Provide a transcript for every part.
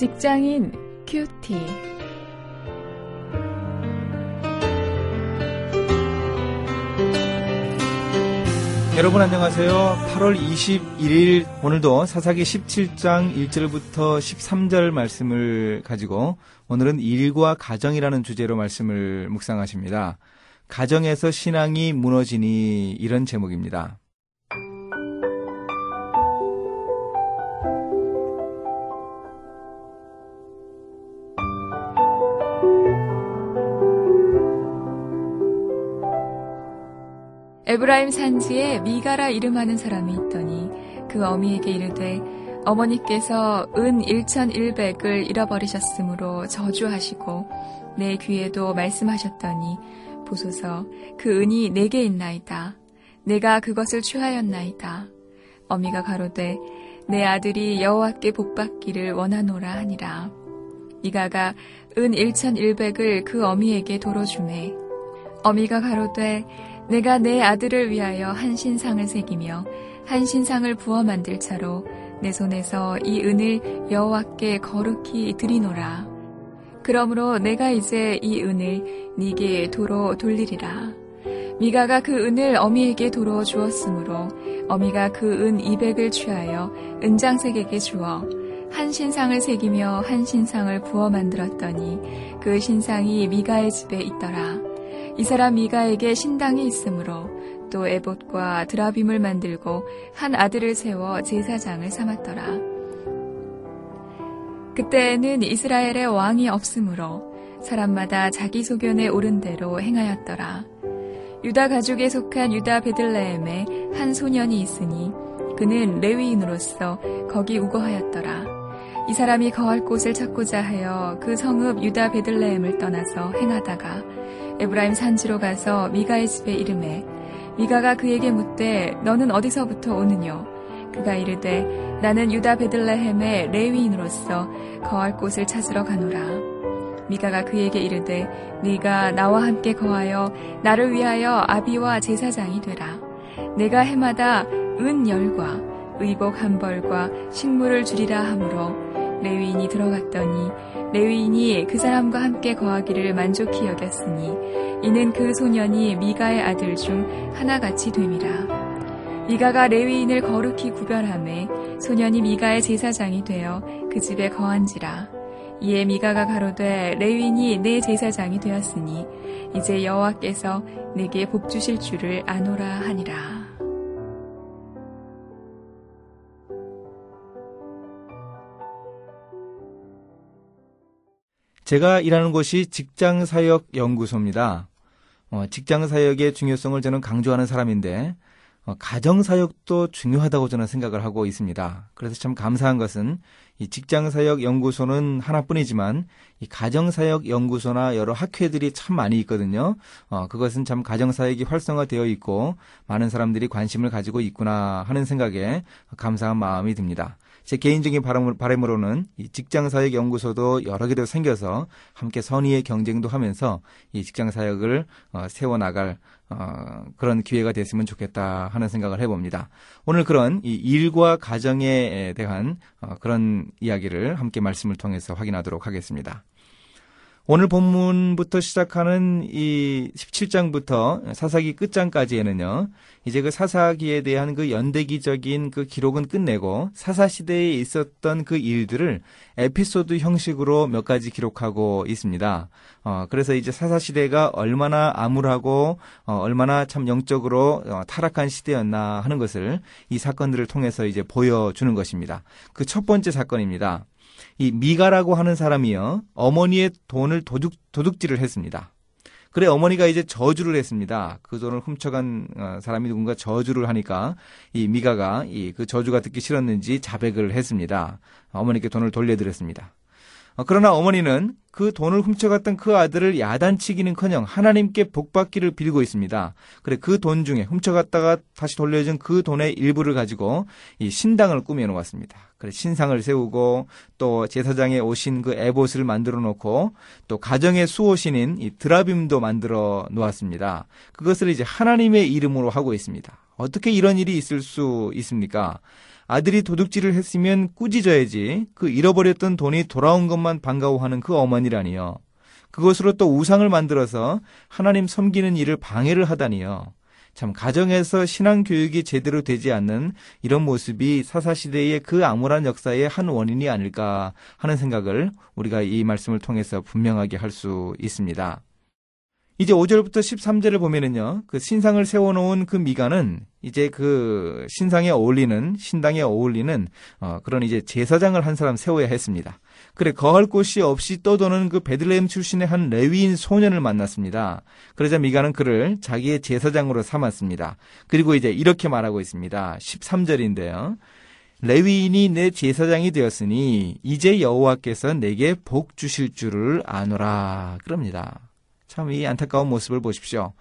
직장인 큐티. 여러분 안녕하세요. 8월 21일 오늘도 사사기 17장 1절부터 13절 말씀을 가지고 오늘은 일과 가정이라는 주제로 말씀을 묵상하십니다. 가정에서 신앙이 무너지니 이런 제목입니다. 에브라임 산지에 미가라 이름하는 사람이 있더니 그 어미에게 이르되 어머니께서 은 1100을 잃어버리셨으므로 저주하시고 내 귀에도 말씀하셨더니 보소서 그 은이 내게 있나이다. 내가 그것을 취하였나이다. 어미가 가로되 내 아들이 여호와께 복받기를 원하노라 하니라. 미가가 은 1100을 그 어미에게 도로 주매 어미가 가로되 내가 내 아들을 위하여 한 신상을 새기며 한 신상을 부어 만들 차로 내 손에서 이 은을 여호와께 거룩히 드리노라. 그러므로 내가 이제 이 은을 네게 도로 돌리리라. 미가가 그 은을 어미에게 도로 주었으므로 어미가 그은 200을 취하여 은장색에게 주어 한 신상을 새기며 한 신상을 부어 만들었더니 그 신상이 미가의 집에 있더라. 이 사람 미가에게 신당이 있으므로 또 에봇과 드라빔을 만들고 한 아들을 세워 제사장을 삼았더라. 그때에는 이스라엘의 왕이 없으므로 사람마다 자기 소견에 오른 대로 행하였더라. 유다 가족에 속한 유다 베들레헴에 한 소년이 있으니 그는 레위인으로서 거기 우거하였더라. 이 사람이 거할 곳을 찾고자 하여 그 성읍 유다 베들레헴을 떠나서 행하다가 에브라임 산지로 가서 미가의 집에 이름해 미가가 그에게 묻되 너는 어디서부터 오느뇨? 그가 이르되 나는 유다 베들레헴의 레위인으로서 거할 곳을 찾으러 가노라. 미가가 그에게 이르되 네가 나와 함께 거하여 나를 위하여 아비와 제사장이 되라. 내가 해마다 은 열과 의복 한 벌과 식물을 주리라 하므로 레위인이 들어갔더니 레위인이 그 사람과 함께 거하기를 만족히 여겼으니 이는 그 소년이 미가의 아들 중 하나같이 됨이라. 미가가 레위인을 거룩히 구별함에 소년이 미가의 제사장이 되어 그 집에 거한지라. 이에 미가가 가로되 레위인이 내 제사장이 되었으니 이제 여호와께서 내게 복 주실 줄을 아노라 하니라. 제가 일하는 곳이 직장사역 연구소입니다. 어, 직장사역의 중요성을 저는 강조하는 사람인데 어, 가정사역도 중요하다고 저는 생각을 하고 있습니다. 그래서 참 감사한 것은 이 직장사역 연구소는 하나뿐이지만 이 가정사역 연구소나 여러 학회들이 참 많이 있거든요. 어, 그것은 참 가정사역이 활성화되어 있고 많은 사람들이 관심을 가지고 있구나 하는 생각에 감사한 마음이 듭니다. 제 개인적인 바람으로는 이 직장사역 연구소도 여러 개도 생겨서 함께 선의의 경쟁도 하면서 이 직장사역을 어, 세워나갈 어, 그런 기회가 됐으면 좋겠다 하는 생각을 해봅니다. 오늘 그런 이 일과 가정에 대한 어, 그런 이야기를 함께 말씀을 통해서 확인하도록 하겠습니다. 오늘 본문부터 시작하는 이 17장부터 사사기 끝장까지에는요, 이제 그 사사기에 대한 그 연대기적인 그 기록은 끝내고 사사 시대에 있었던 그 일들을 에피소드 형식으로 몇 가지 기록하고 있습니다. 어, 그래서 이제 사사 시대가 얼마나 암울하고, 어, 얼마나 참 영적으로 어, 타락한 시대였나 하는 것을 이 사건들을 통해서 이제 보여주는 것입니다. 그 첫 번째 사건입니다. 이 미가라고 하는 사람이요 어머니의 돈을 도둑 도둑질을 했습니다. 그래 어머니가 이제 저주를 했습니다. 그 돈을 훔쳐간 어, 사람이 누군가 저주를 하니까 이 미가가 이 그 저주가 듣기 싫었는지 자백을 했습니다. 어머니께 돈을 돌려드렸습니다. 어, 그러나 어머니는 그 돈을 훔쳐갔던 그 아들을 야단치기는커녕 하나님께 복받기를 빌고 있습니다. 그래 그 돈 중에 훔쳐갔다가 다시 돌려준 그 돈의 일부를 가지고 이 신당을 꾸며 놓았습니다. 그래 신상을 세우고 또 제사장에 오신 그 에봇을 만들어 놓고 또 가정의 수호신인 이 드라빔도 만들어 놓았습니다. 그것을 이제 하나님의 이름으로 하고 있습니다. 어떻게 이런 일이 있을 수 있습니까? 아들이 도둑질을 했으면 꾸짖어야지 그 잃어버렸던 돈이 돌아온 것만 반가워하는 그 어머니라니요. 그것으로 또 우상을 만들어서 하나님 섬기는 일을 방해를 하다니요. 참 가정에서 신앙 교육이 제대로 되지 않는 이런 모습이 사사 시대의 그 암울한 역사의 한 원인이 아닐까 하는 생각을 우리가 이 말씀을 통해서 분명하게 할 수 있습니다. 이제 5절부터 13절을 보면은요, 그 신상을 세워놓은 그 미가는 이제 그 신상에 어울리는, 신당에 어울리는, 어, 그런 이제 제사장을 한 사람 세워야 했습니다. 그래, 거할 곳이 없이 떠도는 그 베들레헴 출신의 한 레위인 소년을 만났습니다. 그러자 미가는 그를 자기의 제사장으로 삼았습니다. 그리고 이제 이렇게 말하고 있습니다. 13절인데요. 레위인이 내 제사장이 되었으니 이제 여호와께서 내게 복 주실 줄을 아노라 그럽니다. 참 이 안타까운 모습을 보십시오.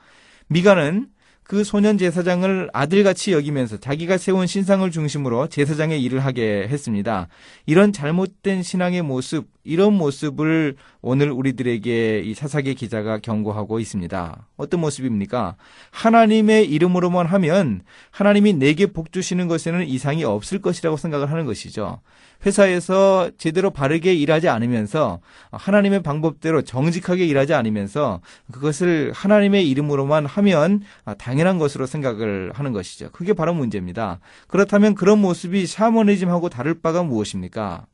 미가는 그 소년 제사장을 아들같이 여기면서 자기가 세운 신상을 중심으로 제사장의 일을 하게 했습니다. 이런 잘못된 신앙의 모습, 이런 모습을 오늘 우리들에게 이 사사기 기자가 경고하고 있습니다. 어떤 모습입니까? 하나님의 이름으로만 하면 하나님이 내게 복 주시는 것에는 이상이 없을 것이라고 생각을 하는 것이죠. 회사에서 제대로 바르게 일하지 않으면서 하나님의 방법대로 정직하게 일하지 않으면서 그것을 하나님의 이름으로만 하면 당연 한 것으로 생각을 하는 것이죠. 그게 바로 문제입니다. 그렇다면 그런 모습이 샤머니즘하고 다를 바가 무엇입니까?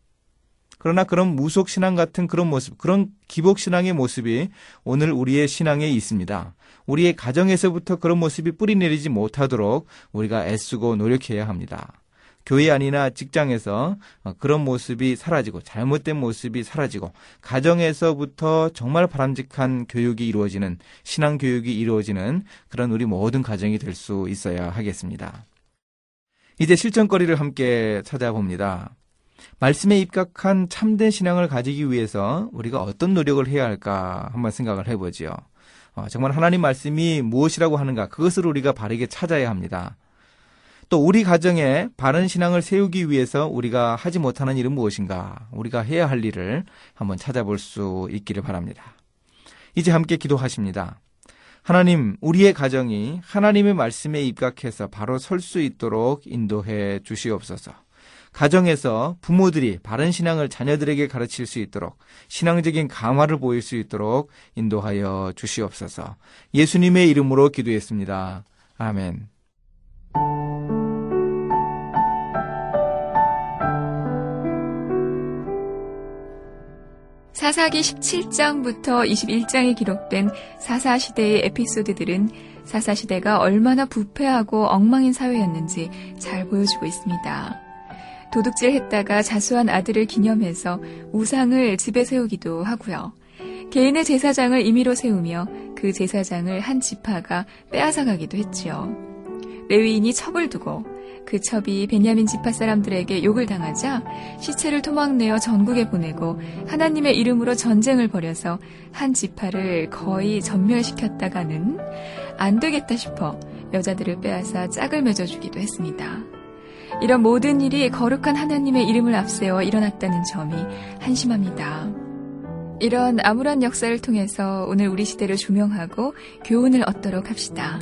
그러나 그런 무속 신앙 같은 그런 모습, 그런 기복 신앙의 모습이 오늘 우리의 신앙에 있습니다. 우리의 가정에서부터 그런 모습이 뿌리 내리지 못하도록 우리가 애쓰고 노력해야 합니다. 교회 아니나 직장에서 그런 모습이 사라지고 잘못된 모습이 사라지고 가정에서부터 정말 바람직한 교육이 이루어지는 신앙 교육이 이루어지는 그런 우리 모든 가정이 될 수 있어야 하겠습니다. 이제 실전거리를 함께 찾아봅니다. 말씀에 입각한 참된 신앙을 가지기 위해서 우리가 어떤 노력을 해야 할까 한번 생각을 해보지요. 어, 정말 하나님 말씀이 무엇이라고 하는가 그것을 우리가 바르게 찾아야 합니다. 또 우리 가정에 바른 신앙을 세우기 위해서 우리가 하지 못하는 일은 무엇인가? 우리가 해야 할 일을 한번 찾아볼 수 있기를 바랍니다. 이제 함께 기도하십니다. 하나님, 우리의 가정이 하나님의 말씀에 입각해서 바로 설 수 있도록 인도해 주시옵소서. 가정에서 부모들이 바른 신앙을 자녀들에게 가르칠 수 있도록 신앙적인 감화를 보일 수 있도록 인도하여 주시옵소서. 예수님의 이름으로 기도했습니다. 아멘. 사사기 17장부터 21장에 기록된 사사 시대의 에피소드들은 사사 시대가 얼마나 부패하고 엉망인 사회였는지 잘 보여주고 있습니다. 도둑질 했다가 자수한 아들을 기념해서 우상을 집에 세우기도 하고요. 개인의 제사장을 임의로 세우며 그 제사장을 한 지파가 빼앗아가기도 했지요. 레위인이 첩을 두고 그 첩이 베냐민 지파 사람들에게 욕을 당하자 시체를 토막내어 전국에 보내고 하나님의 이름으로 전쟁을 벌여서 한 지파를 거의 전멸시켰다가는 안 되겠다 싶어 여자들을 빼앗아 짝을 맺어주기도 했습니다. 이런 모든 일이 거룩한 하나님의 이름을 앞세워 일어났다는 점이 한심합니다. 이런 암울한 역사를 통해서 오늘 우리 시대를 조명하고 교훈을 얻도록 합시다.